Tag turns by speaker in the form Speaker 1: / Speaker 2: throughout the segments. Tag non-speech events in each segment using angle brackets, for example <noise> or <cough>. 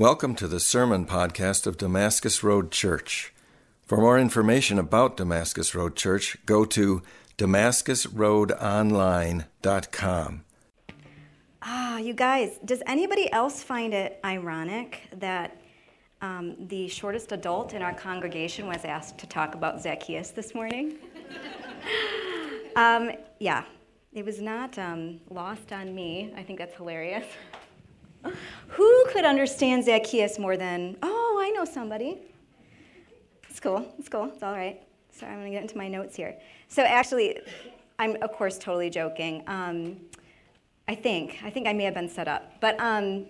Speaker 1: Welcome to the sermon podcast of Damascus Road Church. For more information about Damascus Road Church, go to damascusroadonline.com.
Speaker 2: Ah, you guys, does anybody else find it ironic that um, the shortest adult in our congregation was asked to talk about Zacchaeus this morning? <laughs> um, yeah, it was not um, lost on me. I think that's hilarious. <laughs> Who could understand Zacchaeus more than, oh, I know somebody? It's cool. It's cool. It's all right. Sorry, I'm to get into my notes here. So, actually, I'm, of course, totally joking. Um, I think. I think I may have been set up. But um,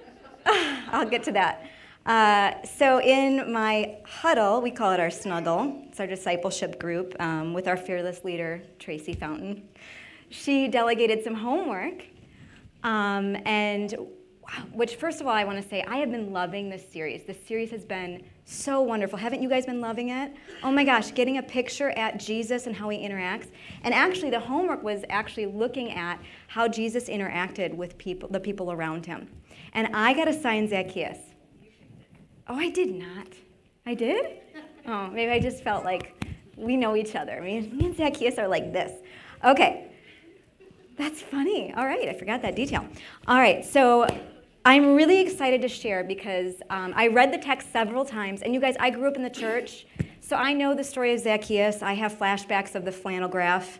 Speaker 2: <laughs> I'll get to that. Uh, so, in my huddle, we call it our snuggle, it's our discipleship group um, with our fearless leader, Tracy Fountain. She delegated some homework. Um, and which first of all i want to say i have been loving this series. This series has been so wonderful. Haven't you guys been loving it? Oh my gosh getting a picture at jesus and how he interacts. And actually the homework was actually looking at how jesus interacted with people the people around him. And i got assigned zacchaeus. Oh i did not. I did? Oh maybe i just felt like we know each other. Me and zacchaeus are like this. Okay. That's funny. All right, I forgot that detail. All right, so I'm really excited to share because um, I read the text several times, and you guys, I grew up in the church, so I know the story of Zacchaeus. I have flashbacks of the flannel graph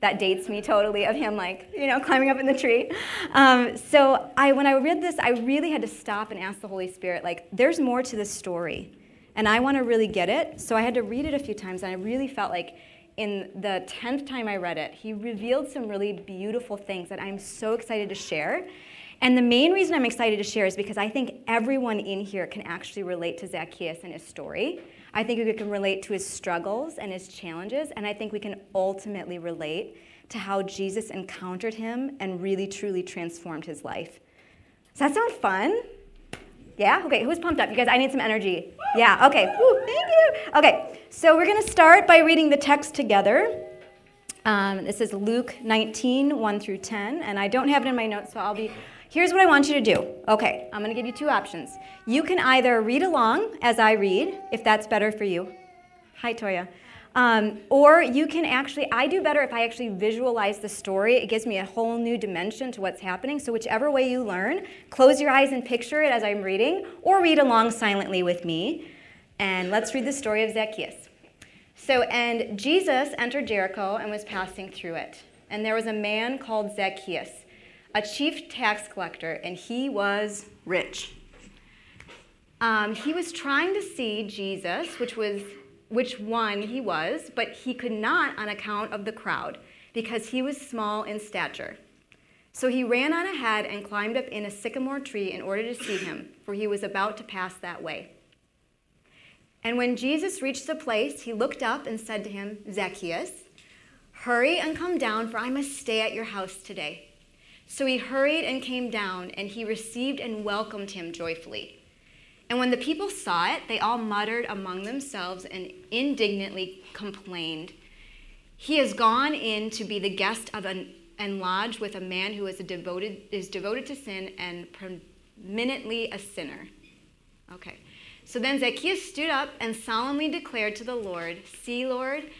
Speaker 2: that dates me totally of him like you know climbing up in the tree. Um, so I, when i read this i really had to stop and ask the holy spirit like there's more to this story and i want to really get it. So i had to read it a few times and i really felt like in the 10th time i read it he revealed some really beautiful things that i'm so excited to share and the main reason I'm excited to share is because I think everyone in here can actually relate to Zacchaeus and his story. I think we can relate to his struggles and his challenges, and I think we can ultimately relate to how Jesus encountered him and really truly transformed his life. Does that sound fun? Yeah? Okay, who's pumped up? You guys, I need some energy. Yeah, okay. Woo, thank you. Okay, so we're going to start by reading the text together. Um, this is Luke 19, 1 through 10, and I don't have it in my notes, so I'll be Here's what I want you to do. Okay, I'm going to give you two options. You can either read along as I read, if that's better for you. Hi, Toya. Um, or you can actually, I do better if I actually visualize the story. It gives me a whole new dimension to what's happening. So, whichever way you learn, close your eyes and picture it as I'm reading, or read along silently with me. And let's read the story of Zacchaeus. So, and Jesus entered Jericho and was passing through it. And there was a man called Zacchaeus a chief tax collector, and he was rich. Um, he was trying to see Jesus, which was which one he was, but he could not on account of the crowd because he was small in stature. So he ran on ahead and climbed up in a sycamore tree in order to see him, for he was about to pass that way. And when Jesus reached the place, he looked up and said to him, Zacchaeus, hurry and come down, for I must stay at your house today. So he hurried and came down, and he received and welcomed him joyfully. And when the people saw it, they all muttered among themselves and indignantly complained, He has gone in to be the guest of an, and lodge with a man who is, devoted, is devoted to sin and preeminently a sinner. Okay. So then Zacchaeus stood up and solemnly declared to the Lord, See, Lord,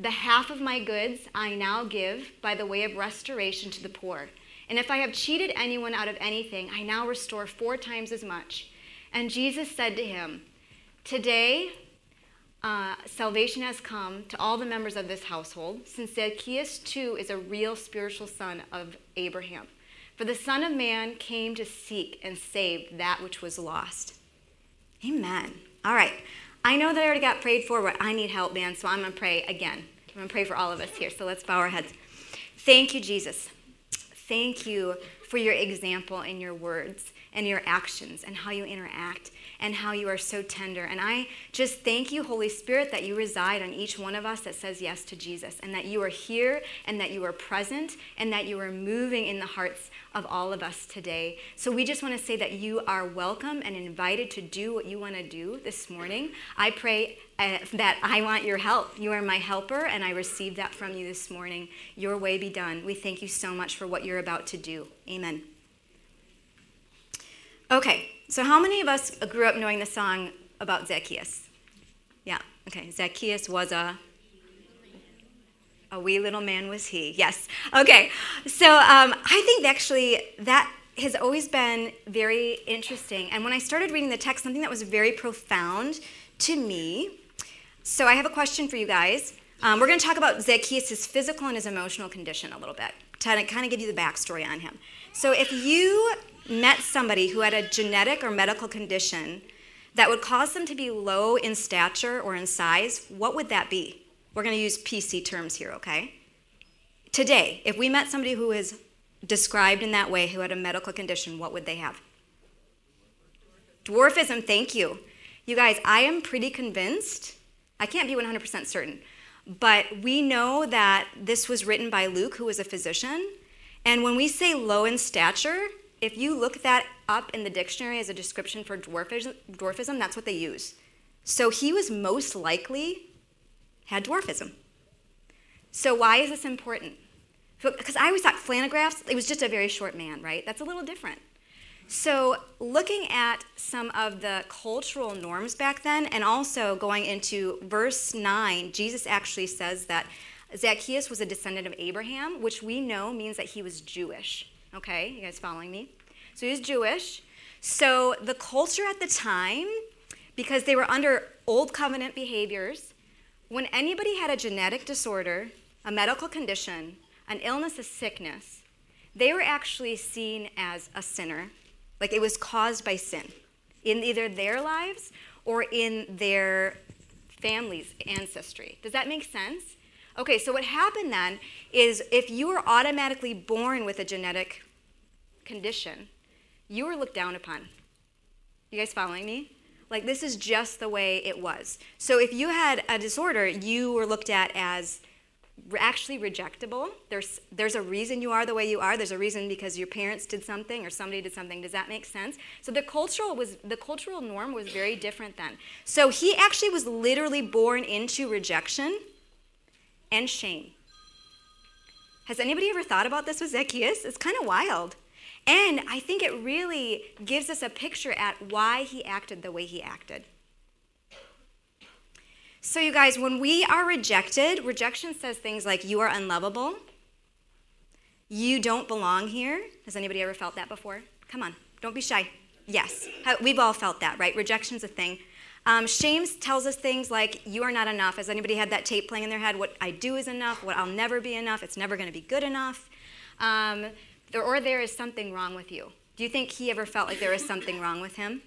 Speaker 2: the half of my goods I now give by the way of restoration to the poor. And if I have cheated anyone out of anything, I now restore four times as much. And Jesus said to him, Today, uh, salvation has come to all the members of this household, since Zacchaeus too is a real spiritual son of Abraham. For the Son of Man came to seek and save that which was lost. Amen. All right. I know that I already got prayed for, but I need help, man, so I'm going to pray again. I'm going to pray for all of us here. So let's bow our heads. Thank you, Jesus thank you for your example and your words and your actions and how you interact and how you are so tender. And I just thank you, Holy Spirit, that you reside on each one of us that says yes to Jesus and that you are here and that you are present and that you are moving in the hearts of all of us today. So we just want to say that you are welcome and invited to do what you want to do this morning. I pray uh, that I want your help. You are my helper, and I receive that from you this morning. Your way be done. We thank you so much for what you're about to do. Amen. Okay, So, how many of us grew up knowing the song about Zacchaeus? Yeah, okay. Zacchaeus was a a wee little man was he. Yes. Okay. So um, I think actually that has always been very interesting. And when I started reading the text, something that was very profound to me. So I have a question for you guys. Um, we're going to talk about Zacchaeus' physical and his emotional condition a little bit to kind of give you the backstory on him. So if you met somebody who had a genetic or medical condition that would cause them to be low in stature or in size, what would that be? We're going to use PC terms here, okay? Today, if we met somebody who is described in that way, who had a medical condition, what would they have? Dwarfism, thank you. You guys, I am pretty convinced, I can't be 100% certain, but we know that this was written by Luke, who was a physician. And when we say low in stature, if you look that up in the dictionary as a description for dwarfism, dwarfism that's what they use. So he was most likely had dwarfism. So why is this important? Because I always thought flannel graphs, it was just a very short man, right? That's a little different. So, looking at some of the cultural norms back then, and also going into verse 9, Jesus actually says that Zacchaeus was a descendant of Abraham, which we know means that he was Jewish. Okay, you guys following me? So, he was Jewish. So, the culture at the time, because they were under old covenant behaviors, when anybody had a genetic disorder, a medical condition, an illness, a sickness, they were actually seen as a sinner. Like it was caused by sin in either their lives or in their family's ancestry. Does that make sense? Okay, so what happened then is if you were automatically born with a genetic condition, you were looked down upon. You guys following me? Like, this is just the way it was. So, if you had a disorder, you were looked at as actually rejectable. There's, there's a reason you are the way you are. There's a reason because your parents did something or somebody did something. Does that make sense? So the cultural was the cultural norm was very different then. So he actually was literally born into rejection and shame. Has anybody ever thought about this with Zacchaeus? It's kind of wild. And I think it really gives us a picture at why he acted the way he acted. So, you guys, when we are rejected, rejection says things like, you are unlovable, you don't belong here. Has anybody ever felt that before? Come on, don't be shy. Yes, we've all felt that, right? Rejection's a thing. Um, shame tells us things like, you are not enough. Has anybody had that tape playing in their head? What I do is enough, what I'll never be enough, it's never going to be good enough. Um, or there is something wrong with you. Do you think he ever felt like there was something wrong with him?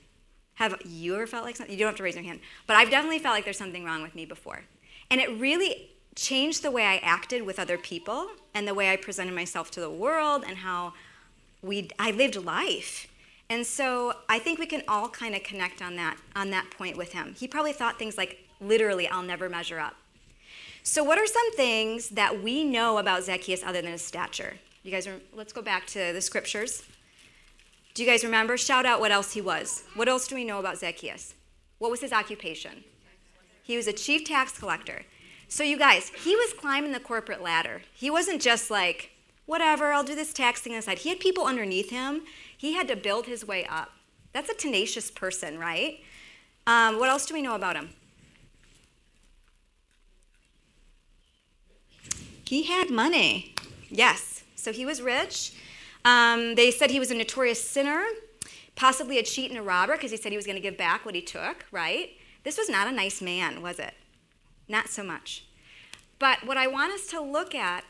Speaker 2: Have you ever felt like something? You don't have to raise your hand. But I've definitely felt like there's something wrong with me before. And it really changed the way I acted with other people and the way I presented myself to the world and how we I lived life. And so I think we can all kind of connect on that on that point with him. He probably thought things like literally I'll never measure up. So what are some things that we know about Zacchaeus other than his stature? You guys, are, let's go back to the scriptures. Do you guys remember? Shout out what else he was. What else do we know about Zacchaeus? What was his occupation? He was a chief tax collector. So, you guys, he was climbing the corporate ladder. He wasn't just like, whatever, I'll do this tax thing aside. He had people underneath him. He had to build his way up. That's a tenacious person, right? Um, what else do we know about him? He had money. Yes. So he was rich. Um, they said he was a notorious sinner, possibly a cheat and a robber because he said he was going to give back what he took, right? This was not a nice man, was it? Not so much. But what I want us to look at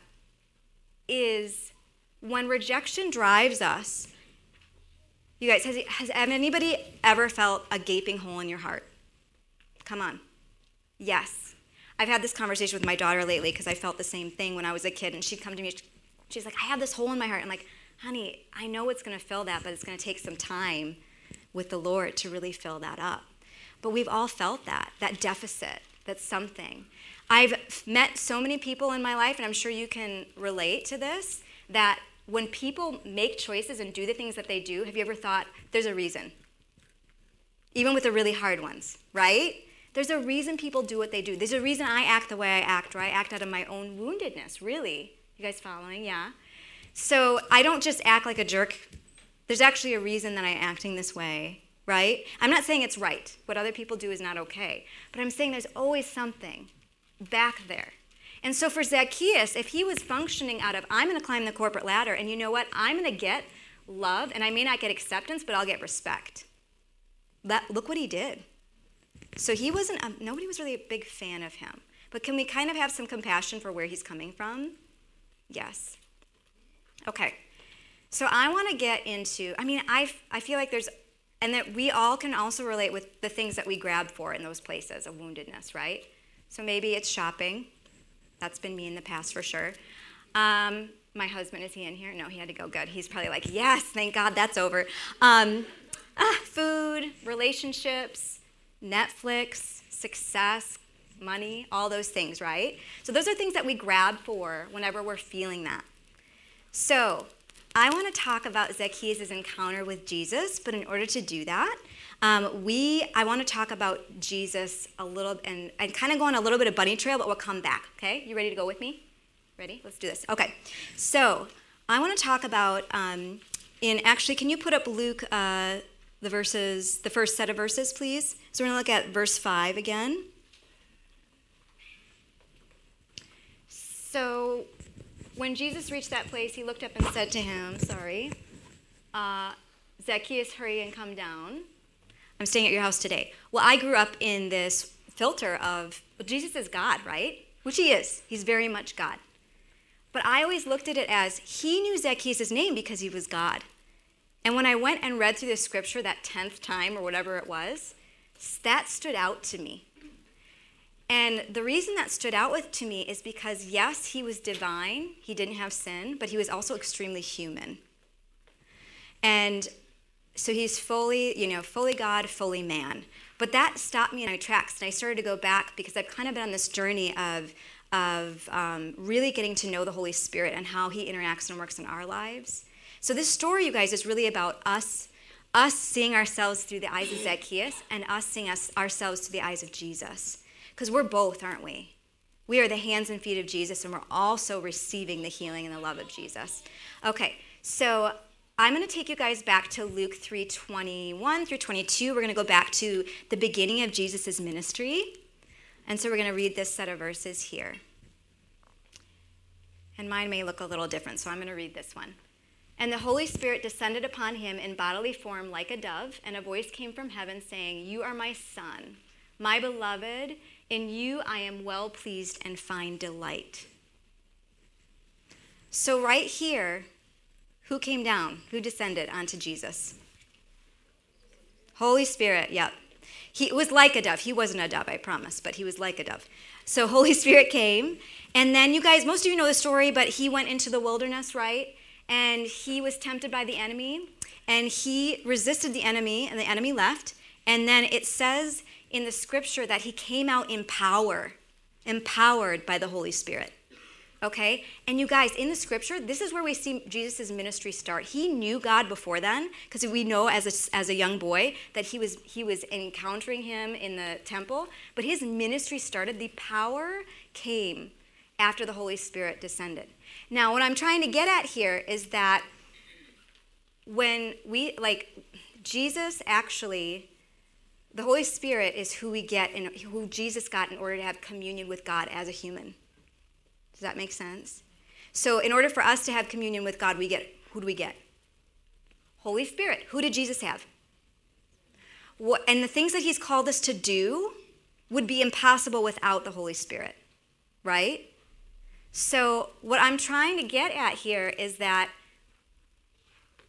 Speaker 2: is when rejection drives us. You guys, has, has anybody ever felt a gaping hole in your heart? Come on. Yes. I've had this conversation with my daughter lately because I felt the same thing when I was a kid, and she'd come to me, she's like, I have this hole in my heart. I'm like, honey, I know it's going to fill that, but it's going to take some time with the Lord to really fill that up. But we've all felt that, that deficit, that's something. I've met so many people in my life, and I'm sure you can relate to this, that when people make choices and do the things that they do, have you ever thought there's a reason? Even with the really hard ones, right? There's a reason people do what they do. There's a reason I act the way I act, or I act out of my own woundedness, really. You guys following? Yeah. So I don't just act like a jerk. There's actually a reason that I'm acting this way. right? I'm not saying it's right. What other people do is not okay. But I'm saying there's always something back there. And so for Zacchaeus, if he was functioning out of, I'm going to climb the corporate ladder, and you know what? I'm going to get love, and I may not get acceptance, but I'll get respect. That, look what he did. So he wasn't, a, nobody was really a big fan of him. But can we kind of have some compassion for where he's coming from? Yes. Okay. So I want to get into, I mean, I, I feel like there's, and that we all can also relate with the things that we grab for in those places of woundedness, right? So maybe it's shopping. That's been me in the past for sure. Um, my husband, is he in here? No, he had to go. Good. He's probably like, yes, thank God that's over. Um, ah, food, relationships, Netflix, success, money, all those things, right? So those are things that we grab for whenever we're feeling that. So I want to talk about Zacchaeus' encounter with Jesus, but in order to do that, um, we I want to talk about Jesus a little and, and kind of go on a little bit of bunny trail, but we'll come back. Okay, you ready to go with me? Ready? Let's do this. Okay, so I want to talk about um, in actually, can you put up Luke uh, the verses, the first set of verses, please? So we're going to look at verse five again. So when Jesus reached that place, he looked up and said to him, Sorry, uh, Zacchaeus, hurry and come down. I'm staying at your house today. Well, I grew up in this filter of, well, Jesus is God, right? Which he is. He's very much God. But I always looked at it as he knew Zacchaeus' name because he was God. And when I went and read through the scripture that 10th time or whatever it was, that stood out to me. And the reason that stood out with to me is because yes, he was divine, he didn't have sin, but he was also extremely human. And so he's fully, you know, fully God, fully man. But that stopped me in my tracks, and I started to go back because I've kind of been on this journey of of um, really getting to know the Holy Spirit and how He interacts and works in our lives. So this story, you guys, is really about us, us seeing ourselves through the eyes of Zacchaeus and us seeing us, ourselves through the eyes of Jesus. Because we're both, aren't we? We are the hands and feet of Jesus, and we're also receiving the healing and the love of Jesus. Okay, so I'm going to take you guys back to Luke 3 21 through 22. We're going to go back to the beginning of Jesus' ministry. And so we're going to read this set of verses here. And mine may look a little different, so I'm going to read this one. And the Holy Spirit descended upon him in bodily form like a dove, and a voice came from heaven saying, You are my son, my beloved in you I am well pleased and find delight. So, right here, who came down? Who descended onto Jesus? Holy Spirit, yep. He was like a dove. He wasn't a dove, I promise, but he was like a dove. So, <laughs> Holy Spirit came. And then, you guys, most of you know the story, but he went into the wilderness, right? And he was tempted by the enemy. And he resisted the enemy, and the enemy left. And then it says in the scripture that he came out in power, empowered by the Holy Spirit. Okay? And you guys, in the scripture, this is where we see Jesus' ministry start. He knew God before then, because we know as a, as a young boy that he was, he was encountering him in the temple, but his ministry started. The power came after the Holy Spirit descended. Now, what I'm trying to get at here is that when we, like, Jesus actually the Holy Spirit is who we get and who Jesus got in order to have communion with God as a human. Does that make sense? So, in order for us to have communion with God, we get who do we get? Holy Spirit. Who did Jesus have? What, and the things that he's called us to do would be impossible without the Holy Spirit, right? So, what I'm trying to get at here is that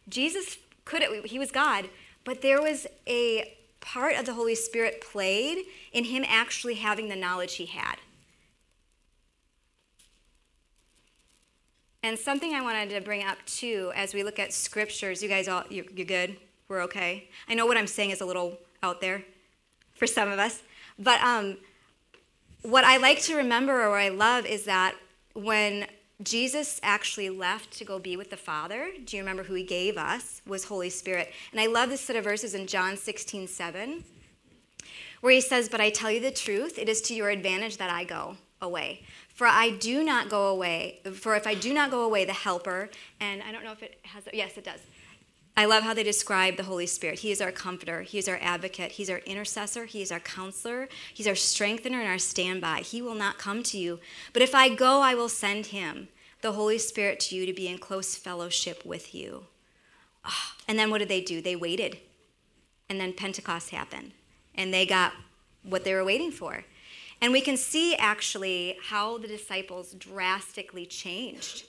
Speaker 2: Jesus could, he was God, but there was a part of the Holy Spirit played in him actually having the knowledge he had. And something I wanted to bring up too, as we look at scriptures, you guys all, you're, you're good? We're okay? I know what I'm saying is a little out there for some of us, but um, what I like to remember or I love is that when Jesus actually left to go be with the Father. Do you remember who he gave us? Was Holy Spirit. And I love this set of verses in John 16, 7, where he says, But I tell you the truth, it is to your advantage that I go away. For I do not go away, for if I do not go away, the helper, and I don't know if it has, yes, it does. I love how they describe the Holy Spirit. He is our comforter, He is our advocate, He's our intercessor, He is our counselor, He's our strengthener and our standby. He will not come to you. But if I go, I will send Him, the Holy Spirit, to you to be in close fellowship with you. Oh, and then what did they do? They waited. And then Pentecost happened. And they got what they were waiting for. And we can see actually how the disciples drastically changed.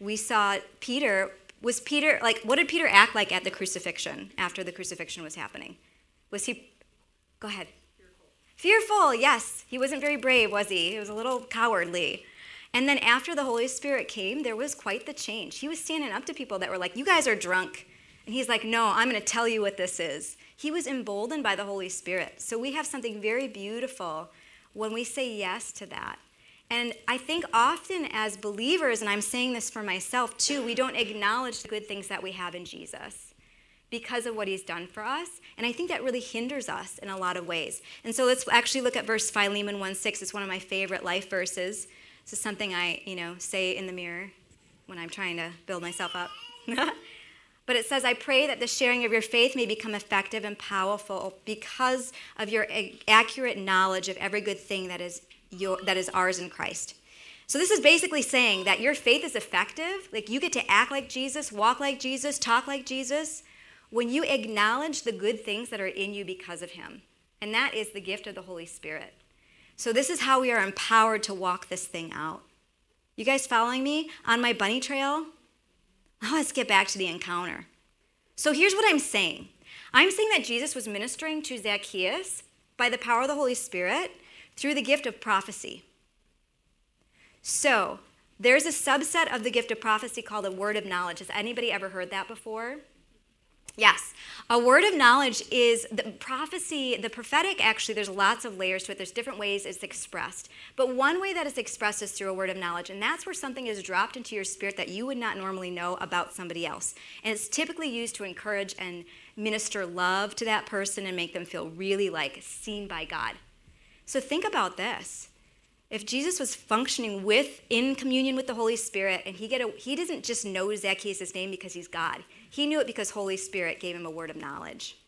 Speaker 2: We saw Peter was Peter, like, what did Peter act like at the crucifixion after the crucifixion was happening? Was he, go ahead. Fearful. Fearful, yes. He wasn't very brave, was he? He was a little cowardly. And then after the Holy Spirit came, there was quite the change. He was standing up to people that were like, You guys are drunk. And he's like, No, I'm going to tell you what this is. He was emboldened by the Holy Spirit. So we have something very beautiful when we say yes to that. And I think often as believers, and I'm saying this for myself too, we don't acknowledge the good things that we have in Jesus because of what he's done for us. And I think that really hinders us in a lot of ways. And so let's actually look at verse Philemon 1 6. It's one of my favorite life verses. This is something I, you know, say in the mirror when I'm trying to build myself up. <laughs> but it says, I pray that the sharing of your faith may become effective and powerful because of your accurate knowledge of every good thing that is your, that is ours in Christ. So this is basically saying that your faith is effective, like you get to act like Jesus, walk like Jesus, talk like Jesus, when you acknowledge the good things that are in you because of him. And that is the gift of the Holy Spirit. So this is how we are empowered to walk this thing out. You guys following me on my bunny trail? Let's get back to the encounter. So here's what I'm saying. I'm saying that Jesus was ministering to Zacchaeus by the power of the Holy Spirit through the gift of prophecy. So, there's a subset of the gift of prophecy called a word of knowledge. Has anybody ever heard that before? Yes. A word of knowledge is the prophecy, the prophetic, actually, there's lots of layers to it. There's different ways it's expressed. But one way that it's expressed is through a word of knowledge, and that's where something is dropped into your spirit that you would not normally know about somebody else. And it's typically used to encourage and minister love to that person and make them feel really like seen by God. So think about this. If Jesus was functioning with in communion with the Holy Spirit, and he get a, he doesn't just know Zacchaeus' name because he's God. He knew it because Holy Spirit gave him a word of knowledge.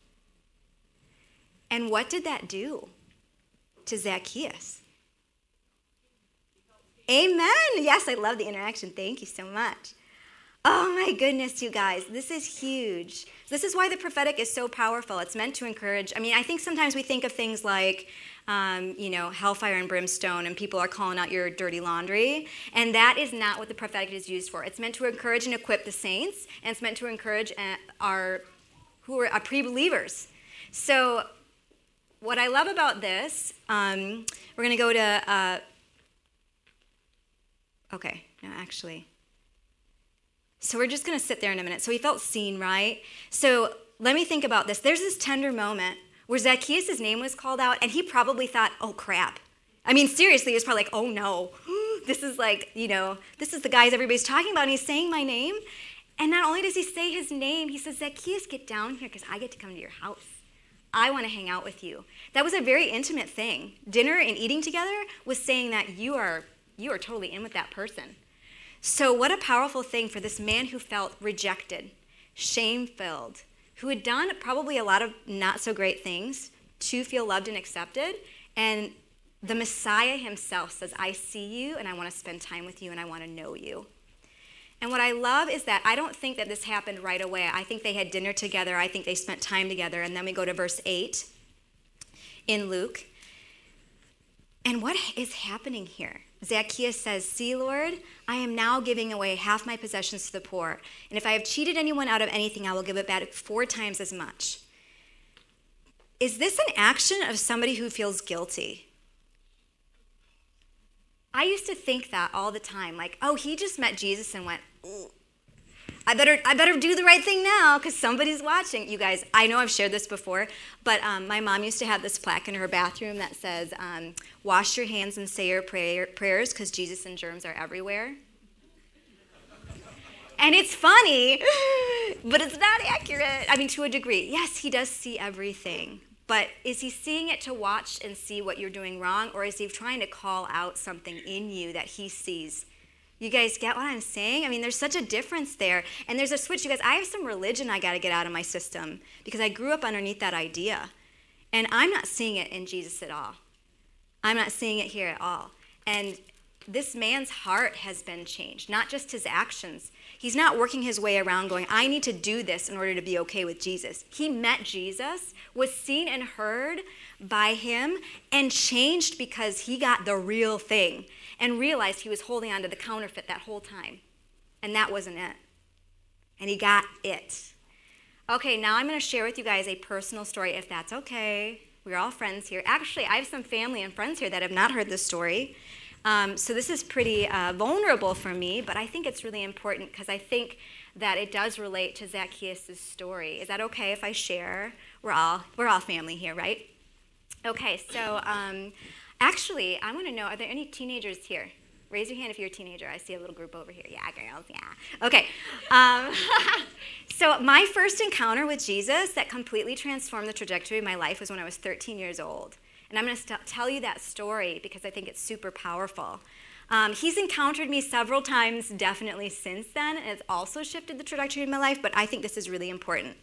Speaker 2: And what did that do to Zacchaeus? Amen. Yes, I love the interaction. Thank you so much. Oh my goodness, you guys, this is huge. This is why the prophetic is so powerful. It's meant to encourage. I mean, I think sometimes we think of things like, um, you know, hellfire and brimstone, and people are calling out your dirty laundry. And that is not what the prophetic is used for. It's meant to encourage and equip the saints, and it's meant to encourage uh, our who are pre-believers. So, what I love about this, um, we're going to go to. Uh, okay, no, actually. So we're just going to sit there in a minute. So he felt seen, right? So let me think about this. There's this tender moment where Zacchaeus' name was called out, and he probably thought, oh crap. I mean, seriously, he was probably like, oh no, <gasps> this is like, you know, this is the guys everybody's talking about, and he's saying my name. And not only does he say his name, he says, Zacchaeus, get down here because I get to come to your house. I want to hang out with you. That was a very intimate thing. Dinner and eating together was saying that you are you are totally in with that person. So what a powerful thing for this man who felt rejected, shame-filled, who had done probably a lot of not so great things to feel loved and accepted. And the Messiah himself says, I see you and I want to spend time with you and I want to know you. And what I love is that I don't think that this happened right away. I think they had dinner together, I think they spent time together. And then we go to verse 8 in Luke. And what is happening here? Zacchaeus says, See, Lord, I am now giving away half my possessions to the poor. And if I have cheated anyone out of anything, I will give it back four times as much. Is this an action of somebody who feels guilty? I used to think that all the time like, oh, he just met Jesus and went. I better, I better do the right thing now because somebody's watching. You guys, I know I've shared this before, but um, my mom used to have this plaque in her bathroom that says, um, Wash your hands and say your prayer, prayers because Jesus and germs are everywhere. And it's funny, but it's not accurate. I mean, to a degree. Yes, he does see everything. But is he seeing it to watch and see what you're doing wrong, or is he trying to call out something in you that he sees? You guys get what I'm saying? I mean, there's such a difference there. And there's a switch. You guys, I have some religion I got to get out of my system because I grew up underneath that idea. And I'm not seeing it in Jesus at all. I'm not seeing it here at all. And this man's heart has been changed, not just his actions. He's not working his way around going, I need to do this in order to be okay with Jesus. He met Jesus, was seen and heard by him, and changed because he got the real thing and realized he was holding on to the counterfeit that whole time. And that wasn't it. And he got it. Okay, now I'm going to share with you guys a personal story, if that's okay. We're all friends here. Actually, I have some family and friends here that have not heard this story. Um, so this is pretty uh, vulnerable for me, but I think it's really important because I think that it does relate to Zacchaeus' story. Is that okay if I share? We're all we're all family here, right? Okay, so um, actually, I want to know: Are there any teenagers here? Raise your hand if you're a teenager. I see a little group over here. Yeah, girls. Yeah. Okay. Um, <laughs> so my first encounter with Jesus that completely transformed the trajectory of my life was when I was 13 years old. And I'm going to st- tell you that story because I think it's super powerful. Um, he's encountered me several times, definitely since then, and it's also shifted the trajectory of my life, but I think this is really important.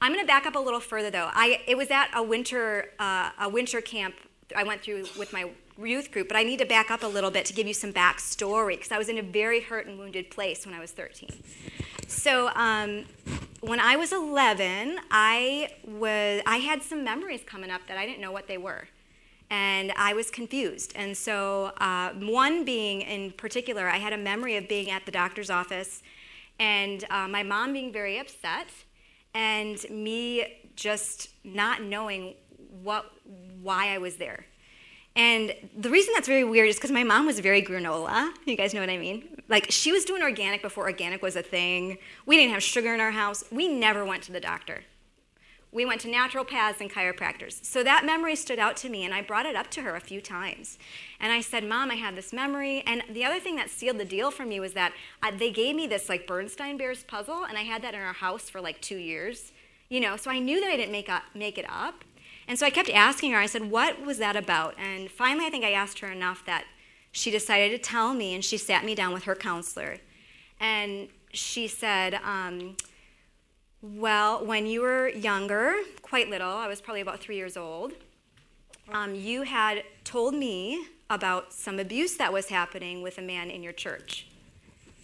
Speaker 2: I'm going to back up a little further, though. I, it was at a winter, uh, a winter camp I went through with my youth group, but I need to back up a little bit to give you some backstory because I was in a very hurt and wounded place when I was 13. So um, when I was 11, I was I had some memories coming up that I didn't know what they were and I was confused. And so, uh, one being in particular, I had a memory of being at the doctor's office and uh, my mom being very upset, and me just not knowing what, why I was there. And the reason that's very weird is because my mom was very granola. You guys know what I mean? Like, she was doing organic before organic was a thing. We didn't have sugar in our house. We never went to the doctor we went to naturopaths and chiropractors. So that memory stood out to me, and I brought it up to her a few times. And I said, Mom, I have this memory. And the other thing that sealed the deal for me was that I, they gave me this like Bernstein Bears puzzle, and I had that in our house for like two years. You know, so I knew that I didn't make, up, make it up. And so I kept asking her, I said, What was that about? And finally, I think I asked her enough that she decided to tell me, and she sat me down with her counselor. And she said, um, well, when you were younger, quite little, I was probably about three years old, um, you had told me about some abuse that was happening with a man in your church.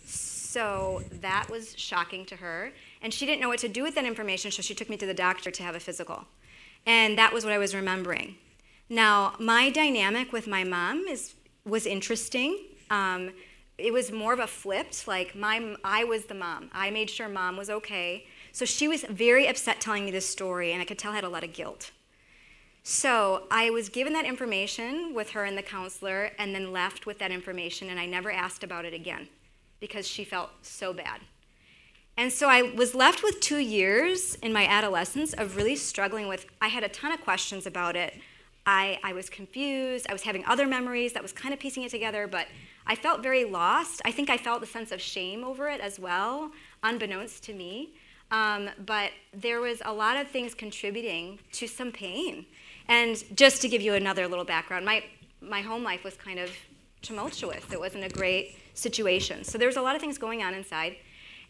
Speaker 2: So that was shocking to her. And she didn't know what to do with that information, so she took me to the doctor to have a physical. And that was what I was remembering. Now, my dynamic with my mom is, was interesting. Um, it was more of a flipped, like my, I was the mom. I made sure mom was okay. So she was very upset telling me this story, and I could tell I had a lot of guilt. So I was given that information with her and the counselor, and then left with that information, and I never asked about it again because she felt so bad. And so I was left with two years in my adolescence of really struggling with, I had a ton of questions about it. I, I was confused. I was having other memories that was kind of piecing it together, but I felt very lost. I think I felt a sense of shame over it as well, unbeknownst to me. Um, but there was a lot of things contributing to some pain. And just to give you another little background, my, my home life was kind of tumultuous. It wasn't a great situation. So there was a lot of things going on inside.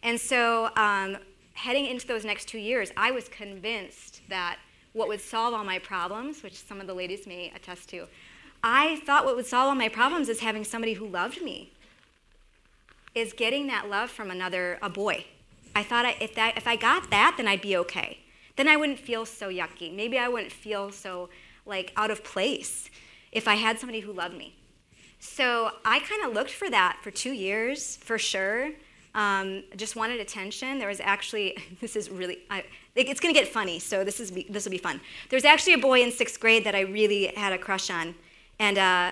Speaker 2: And so um, heading into those next two years, I was convinced that what would solve all my problems, which some of the ladies may attest to, I thought what would solve all my problems is having somebody who loved me, is getting that love from another, a boy. I thought I, if, that, if I got that, then I'd be okay. Then I wouldn't feel so yucky. Maybe I wouldn't feel so like out of place if I had somebody who loved me. So I kind of looked for that for two years, for sure. Um, just wanted attention. There was actually, <laughs> this is really, I, it's going to get funny, so this is this will be fun. There's actually a boy in sixth grade that I really had a crush on, and uh,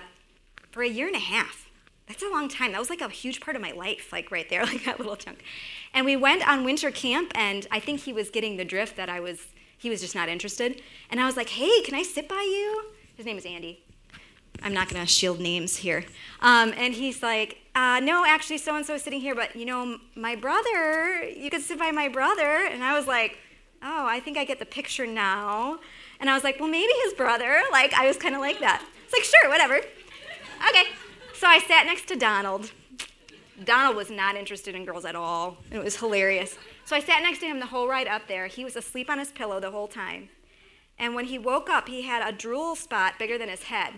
Speaker 2: for a year and a half, that's a long time. That was like a huge part of my life, like right there, <laughs> like that little chunk. And we went on winter camp, and I think he was getting the drift that I was, he was just not interested. And I was like, hey, can I sit by you? His name is Andy. I'm not going to shield names here. Um, and he's like, uh, no, actually, so and so is sitting here, but you know, my brother, you could sit by my brother. And I was like, oh, I think I get the picture now. And I was like, well, maybe his brother. Like, I was kind of like that. It's like, sure, whatever. Okay. So I sat next to Donald. Donald was not interested in girls at all. It was hilarious. So I sat next to him the whole ride up there. He was asleep on his pillow the whole time. And when he woke up, he had a drool spot bigger than his head.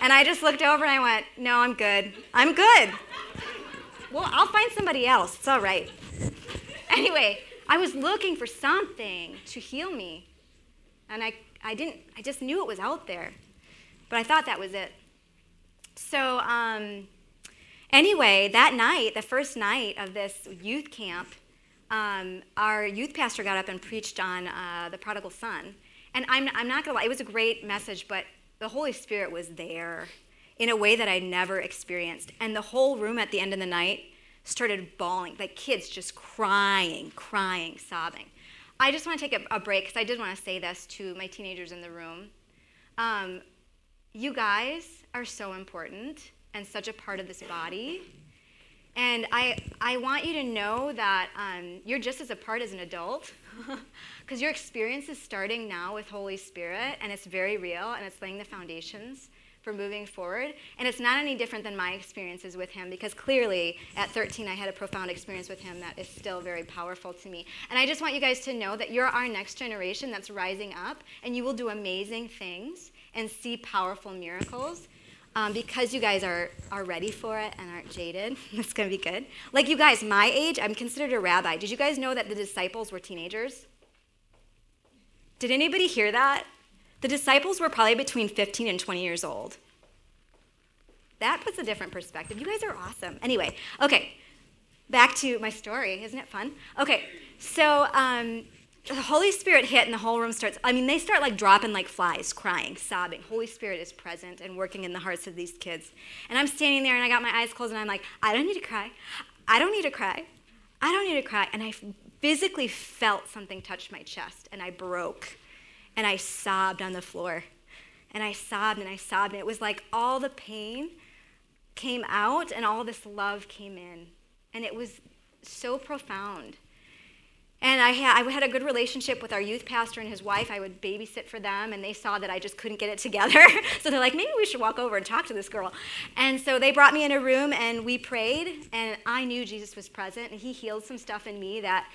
Speaker 2: And I just looked over and I went, No, I'm good. I'm good. Well, I'll find somebody else. It's all right. Anyway, I was looking for something to heal me. And I, I didn't, I just knew it was out there. But I thought that was it. So, um, anyway, that night, the first night of this youth camp, um, our youth pastor got up and preached on uh, the prodigal son. And I'm, I'm not going to lie, it was a great message, but the Holy Spirit was there in a way that I never experienced. And the whole room at the end of the night started bawling, like kids just crying, crying, sobbing. I just want to take a, a break because I did want to say this to my teenagers in the room. Um, you guys are so important and such a part of this body. And I, I want you to know that um, you're just as a part as an adult <laughs> because your experience is starting now with Holy Spirit and it's very real and it's laying the foundations for moving forward. And it's not any different than my experiences with him because clearly at 13 I had a profound experience with him that is still very powerful to me. And I just want you guys to know that you're our next generation that's rising up and you will do amazing things and see powerful miracles. Um, because you guys are, are ready for it and aren't jaded, <laughs> it's to be good. Like you guys, my age, I'm considered a rabbi. Did you guys know that the disciples were teenagers? Did anybody hear that? The disciples were probably between 15 and 20 years old. That puts a different perspective. You guys are awesome. Anyway, okay, back to my story. Isn't it fun? Okay, so um, the Holy Spirit hit and the whole room starts, I mean, they start like dropping like flies, crying, sobbing. Holy Spirit is present and working in the hearts of these kids. And I'm standing there and I got my eyes closed and I'm like, I don't need to cry. I don't need to cry. I don't need to cry. And I physically felt something touch my chest and I broke and I sobbed on the floor. And I sobbed and I sobbed. And it was like all the pain came out and all this love came in. And it was so profound. And I had, I had a good relationship with our youth pastor and his wife. I would babysit for them, and they saw that I just couldn't get it together. <laughs> so they're like, maybe we should walk over and talk to this girl. And so they brought me in a room, and we prayed, and I knew Jesus was present, and he healed some stuff in me that,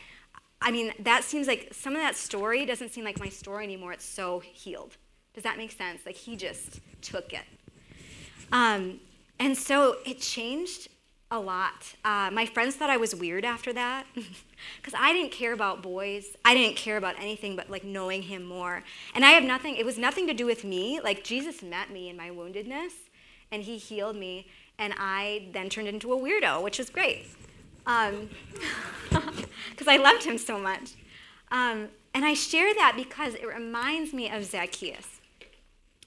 Speaker 2: I mean, that seems like some of that story doesn't seem like my story anymore. It's so healed. Does that make sense? Like he just took it. Um, and so it changed a lot. Uh, my friends thought I was weird after that <laughs> because I didn't care about boys. I didn't care about anything but like knowing him more. And I have nothing, it was nothing to do with me. Like Jesus met me in my woundedness and he healed me. And I then turned into a weirdo, which is great <laughs> <laughs> because I loved him so much. Um, and I share that because it reminds me of Zacchaeus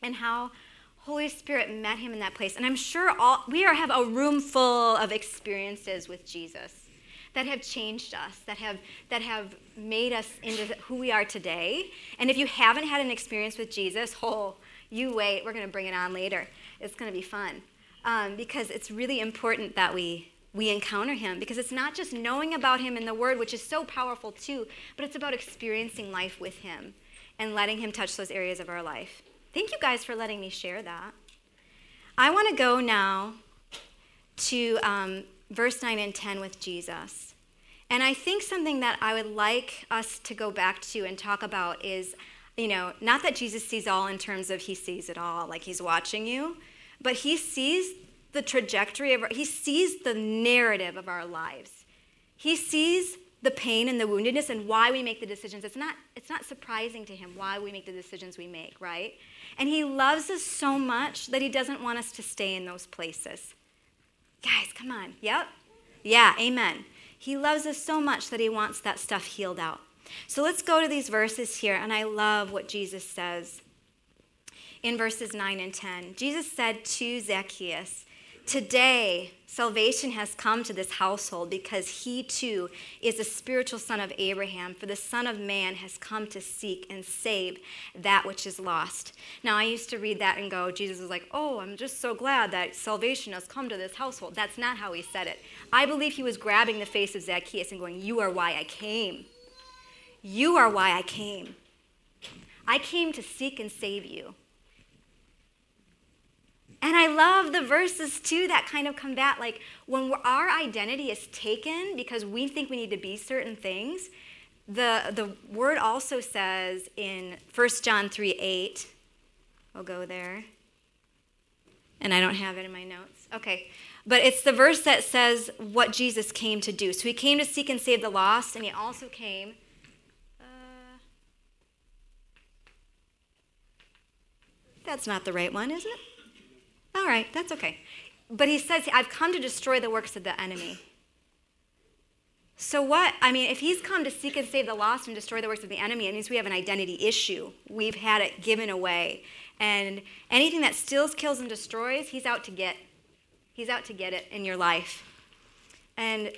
Speaker 2: and how Holy Spirit met him in that place. And I'm sure all, we are, have a room full of experiences with Jesus that have changed us, that have, that have made us into who we are today. And if you haven't had an experience with Jesus, <laughs> oh, you wait, we're going to bring it on later. It's going to be fun. Um, because it's really important that we, we encounter him because it's not just knowing about him in the word, which is so powerful too, but it's about experiencing life with him and letting him touch those areas of our life. Thank you guys for letting me share that. I want to go now to um, verse 9 and 10 with Jesus. And I think something that I would like us to go back to and talk about is, you know, not that Jesus sees all in terms of he sees it all, like he's watching you, but he sees the trajectory of, our, he sees the narrative of our lives. He sees the pain and the woundedness and why we make the decisions. It's not, it's not surprising to him why we make the decisions we make, right? And He loves us so much that He doesn't want us to stay in those places. Guys, come on. Yep. Yeah, amen. He loves us so much that He wants that stuff healed out. So let's go to these verses here, and I love what Jesus says in verses 9 and 10. Jesus said to Zacchaeus, Today, salvation has come to this household because he too is a spiritual son of Abraham, for the Son of Man has come to seek and save that which is lost. Now, I used to read that and go, Jesus was like, Oh, I'm just so glad that salvation has come to this household. That's not how he said it. I believe he was grabbing the face of Zacchaeus and going, You are why I came. You are why I came. I came to seek and save you. And I love the verses too that kind of combat like when our identity is taken because we think we need to be certain things. The, the word also says in 1 John 3 8, we'll go there. And I don't have it in my notes. Okay. But it's the verse that says what Jesus came to do. So he came to seek and save the lost, and he also came. Uh, that's not the right one, is it? All right, that's okay. But he says, I've come to destroy the works of the enemy. So, what? I mean, if he's come to seek and save the lost and destroy the works of the enemy, it means we have an identity issue. We've had it given away. And anything that steals, kills, and destroys, he's out to get. He's out to get it in your life. And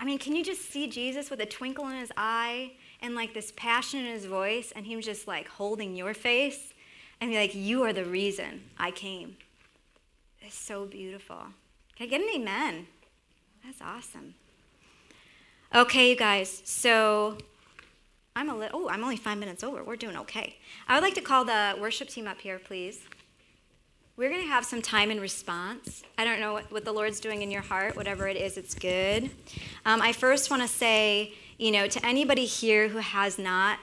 Speaker 2: I mean, can you just see Jesus with a twinkle in his eye and like this passion in his voice and him just like holding your face and be like, You are the reason I came? It's so beautiful. Can I get an amen? That's awesome. Okay, you guys, so I'm a little, oh, I'm only five minutes over. We're doing okay. I would like to call the worship team up here, please. We're going to have some time in response. I don't know what, what the Lord's doing in your heart, whatever it is, it's good. Um, I first want to say, you know, to anybody here who has not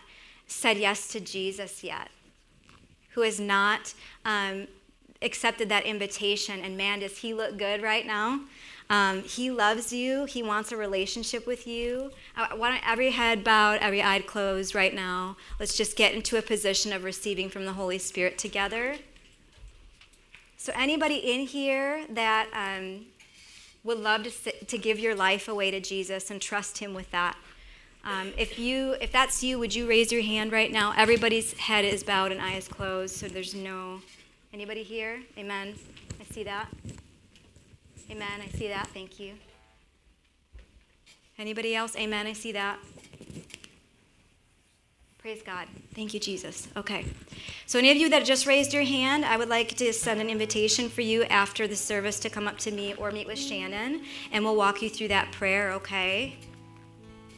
Speaker 2: said yes to Jesus yet, who has not um, accepted that invitation, and man, does he look good right now? Um, he loves you. He wants a relationship with you. Why don't every head bowed, every eye closed right now? Let's just get into a position of receiving from the Holy Spirit together. So, anybody in here that um, would love to, sit, to give your life away to Jesus and trust Him with that. Um, if you, if that's you, would you raise your hand right now? Everybody's head is bowed and eyes closed, so there's no. Anybody here? Amen. I see that. Amen. I see that. Thank you. Anybody else? Amen. I see that. Praise God. Thank you, Jesus. Okay. So, any of you that just raised your hand, I would like to send an invitation for you after the service to come up to me or meet with Shannon, and we'll walk you through that prayer, okay?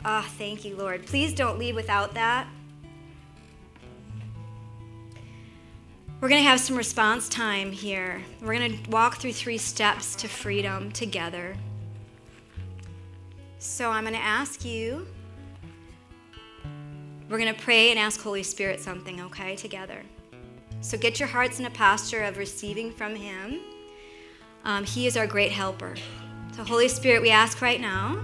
Speaker 2: Ah, oh, thank you, Lord. Please don't leave without that. We're going to have some response time here. We're going to walk through three steps to freedom together. So I'm going to ask you, we're going to pray and ask Holy Spirit something, okay, together. So get your hearts in a posture of receiving from Him. Um, he is our great helper. So, Holy Spirit, we ask right now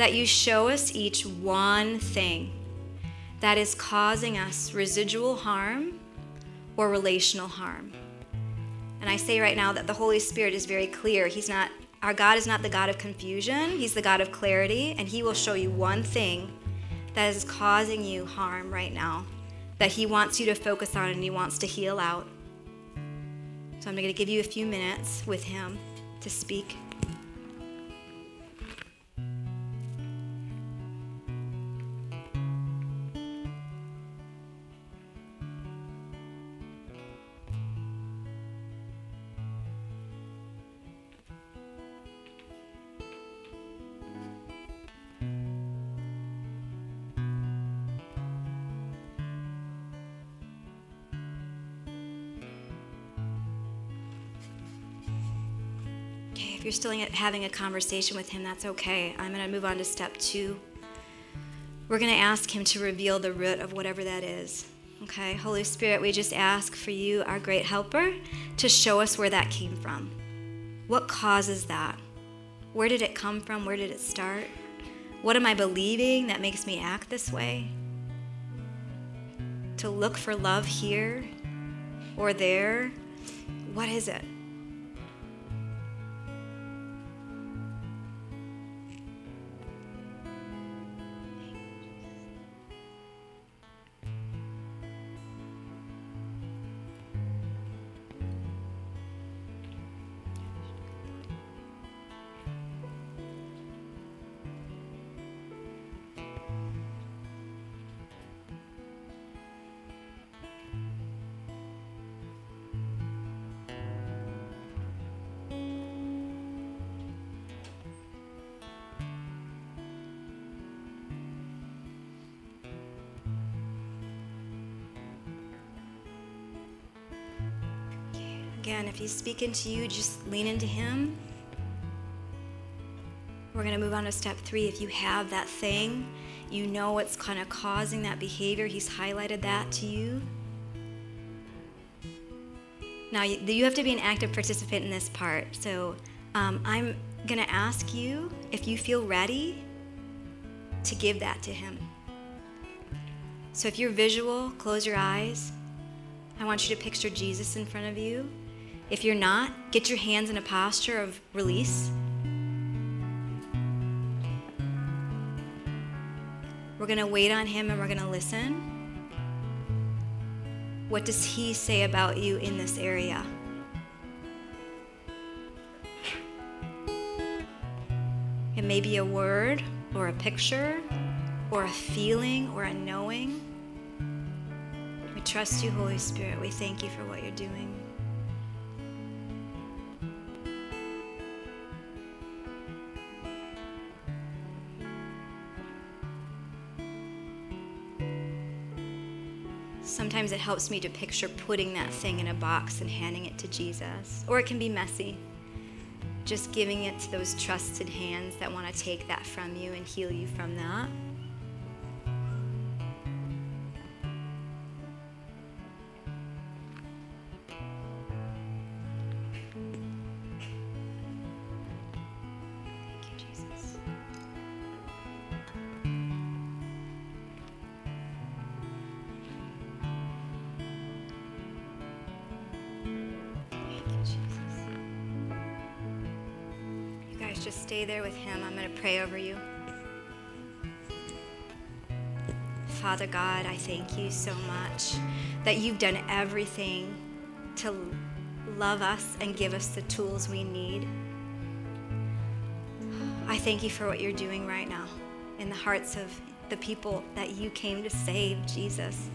Speaker 2: that you show us each one thing that is causing us residual harm or relational harm. And I say right now that the Holy Spirit is very clear. He's not our God is not the God of confusion, He's the God of clarity, and He will show you one thing that is causing you harm right now that He wants you to focus on and He wants to heal out. So I'm going to give you a few minutes with Him to speak. Still having a conversation with Him, that's okay. I'm going to move on to step two. We're going to ask Him to reveal the root of whatever that is. Okay, Holy Spirit, we just ask for you, our great helper, to show us where that came from. What causes that? Where did it come from? Where did it start? What am I believing that makes me act this way? To look for love here or there? What is it? Again, if he's speaking to you, just lean into him. We're going to move on to step three. If you have that thing, you know what's kind of causing that behavior, he's highlighted that to you. Now, you have to be an active participant in this part. So um, I'm going to ask you if you feel ready to give that to him. So if you're visual, close your eyes. I want you to picture Jesus in front of you. If you're not, get your hands in a posture of release. We're going to wait on him and we're going to listen. What does he say about you in this area? It may be a word or a picture or a feeling or a knowing. We trust you, Holy Spirit. We thank you for what you're doing. Sometimes it helps me to picture putting that thing in a box and handing it to Jesus. Or it can be messy. Just giving it to those trusted hands that want to take that from you and heal you from that. Thank you so much that you've done everything to love us and give us the tools we need. I thank you for what you're doing right now in the hearts of the people that you came to save, Jesus.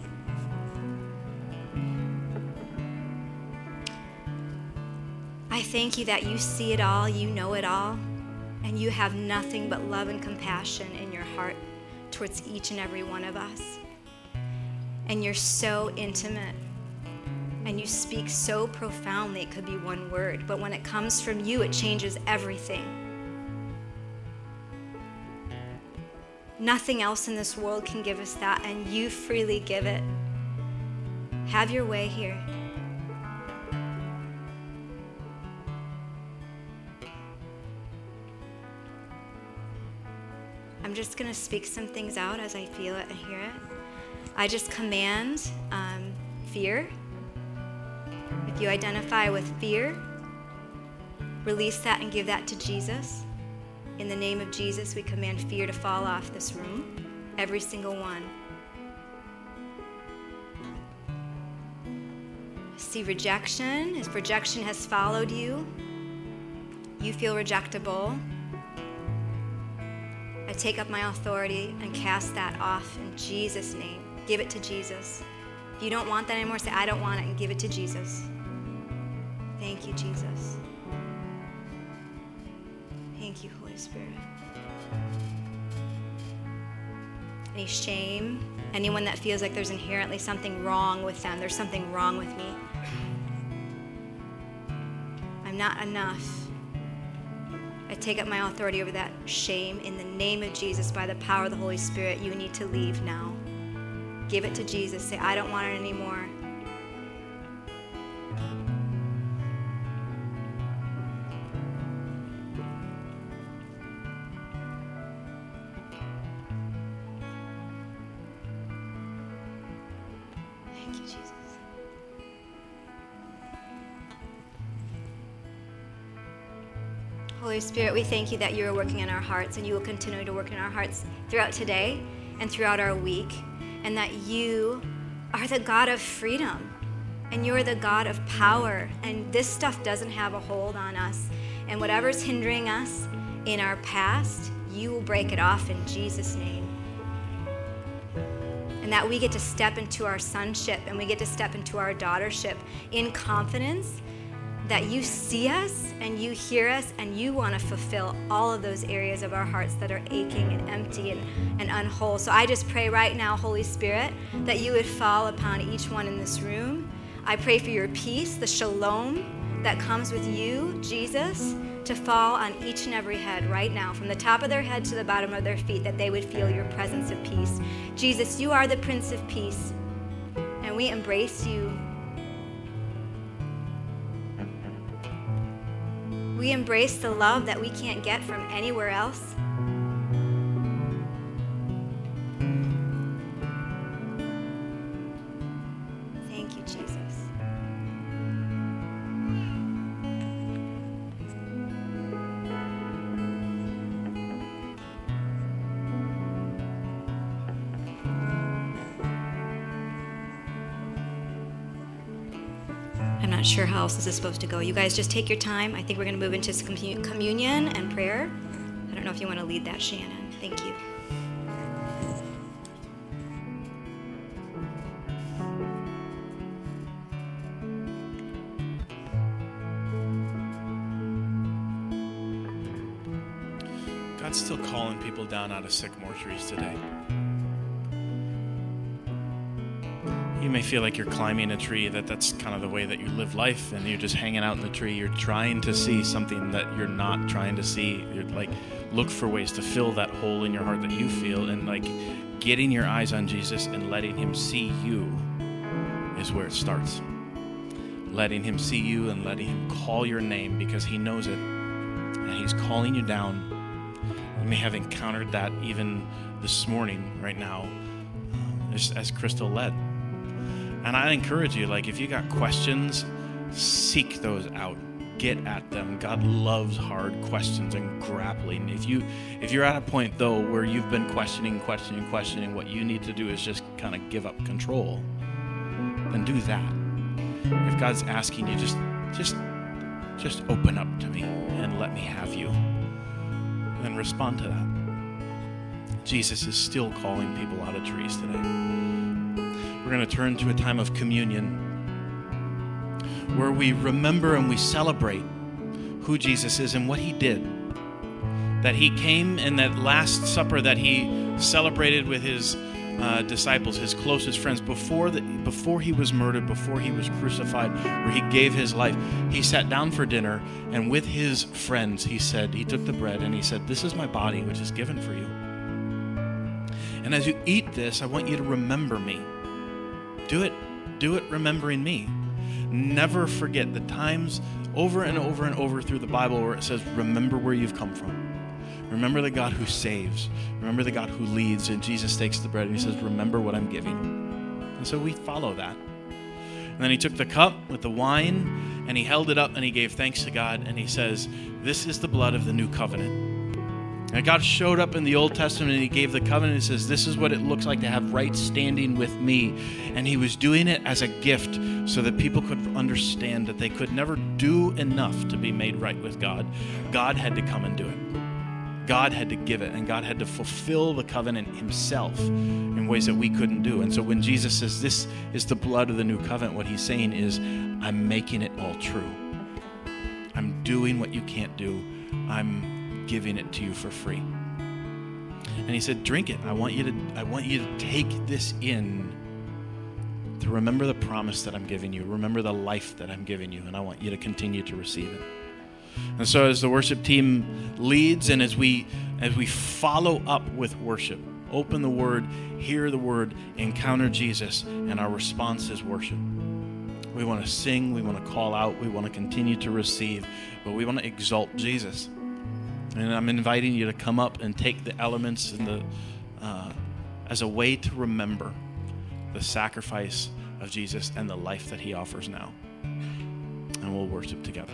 Speaker 2: I thank you that you see it all, you know it all and you have nothing but love and compassion in your heart towards each and every one of us. And you're so intimate and you speak so profoundly, it could be one word, but when it comes from you, it changes everything. Nothing else in this world can give us that, and you freely give it. Have your way here. I'm just going to speak some things out as I feel it and hear it. I just command um, fear. If you identify with fear, release that and give that to Jesus. In the name of Jesus, we command fear to fall off this room, every single one. See rejection. If rejection has followed you, you feel rejectable I take up my authority and cast that off in Jesus' name. Give it to Jesus. If you don't want that anymore, say, I don't want it, and give it to Jesus. Thank you, Jesus. Thank you, Holy Spirit. Any shame, anyone that feels like there's inherently something wrong with them, there's something wrong with me. I'm not enough. I take up my authority over that shame in the name of Jesus by the power of the Holy Spirit. You need to leave now. Give it to Jesus. Say, I don't want it anymore. Thank you, Jesus. Holy Spirit, we thank you that you are working in our hearts and you will continue to work in our hearts throughout today and throughout our week, and that you are the God of freedom and you're the God of power, and this stuff doesn't have a hold on us. And whatever's hindering us in our past, you will break it off in Jesus' name. And that we get to step into our sonship and we get to step into our daughtership in confidence that you see us and you hear us and you want to fulfill all of those areas of our hearts that are aching and empty and, and unwhole. So I just pray right now, Holy Spirit, that you would fall upon each one in this room. I pray for your peace, the shalom that comes with you, Jesus, to fall on each and every head right now, from the top of their head to the bottom of their feet, that they would feel your presence of peace. Jesus, you are the Prince of Peace, and we embrace you. We embrace the love that we can't get from anywhere else. Sure how else this is supposed to go. You guys just take your time. I think we're going to move into communion and prayer. I don't know if you want to lead that, Shannon. Thank you.
Speaker 3: God's still calling people down out of sick trees today. Feel like you're climbing a tree, that that's kind of the way that you live life, and you're just hanging out in the tree. You're trying to see something that you're not trying to see. You're like, look for ways to fill that hole in your heart that you feel, and like getting your eyes on Jesus and letting Him see you is where it starts. Letting Him see you and letting Him call your name because He knows it, and He's calling you down you may have encountered that even this morning, right now, um, as, as Crystal led. And I encourage you, like, if you got questions, seek those out. Get at them. God loves hard questions and grappling. If you if you're at a point though where you've been questioning, questioning, questioning, what you need to do is just kind of give up control. Then do that. If God's asking you, just just just open up to me and let me have you and respond to that. Jesus is still calling people out of trees today. We're going to turn to a time of communion where we remember and we celebrate who Jesus is and what he did. That he came in that Last Supper that he celebrated with his uh, disciples, his closest friends, before the, before he was murdered, before he was crucified, where he gave his life. He sat down for dinner, and with his friends, he said, he took the bread and he said, "This is my body, which is given for you." And as you eat this, I want you to remember me. Do it, do it, remembering me. Never forget the times over and over and over through the Bible where it says, "Remember where you've come from." Remember the God who saves. Remember the God who leads. And Jesus takes the bread and he says, Remember what I'm giving. And so we follow that. And then he took the cup with the wine and he held it up and he gave thanks to God and he says, This is the blood of the new covenant. And God showed up in the Old Testament and he gave the covenant and says, This is what it looks like to have right standing with me. And he was doing it as a gift so that people could understand that they could never do enough to be made right with God. God had to come and do it. God had to give it, and God had to fulfill the covenant himself in ways that we couldn't do. And so when Jesus says, This is the blood of the new covenant, what he's saying is, I'm making it all true. I'm doing what you can't do, I'm giving it to you for free. And he said, Drink it. I want you to, I want you to take this in to remember the promise that I'm giving you, remember the life that I'm giving you, and I want you to continue to receive it. And so as the worship team leads and as we as we follow up with worship, open the word, hear the word, encounter Jesus, and our response is worship. We want to sing, we want to call out, we want to continue to receive, but we want to exalt Jesus. And I'm inviting you to come up and take the elements the uh, as a way to remember the sacrifice of Jesus and the life that he offers now. And we'll worship together.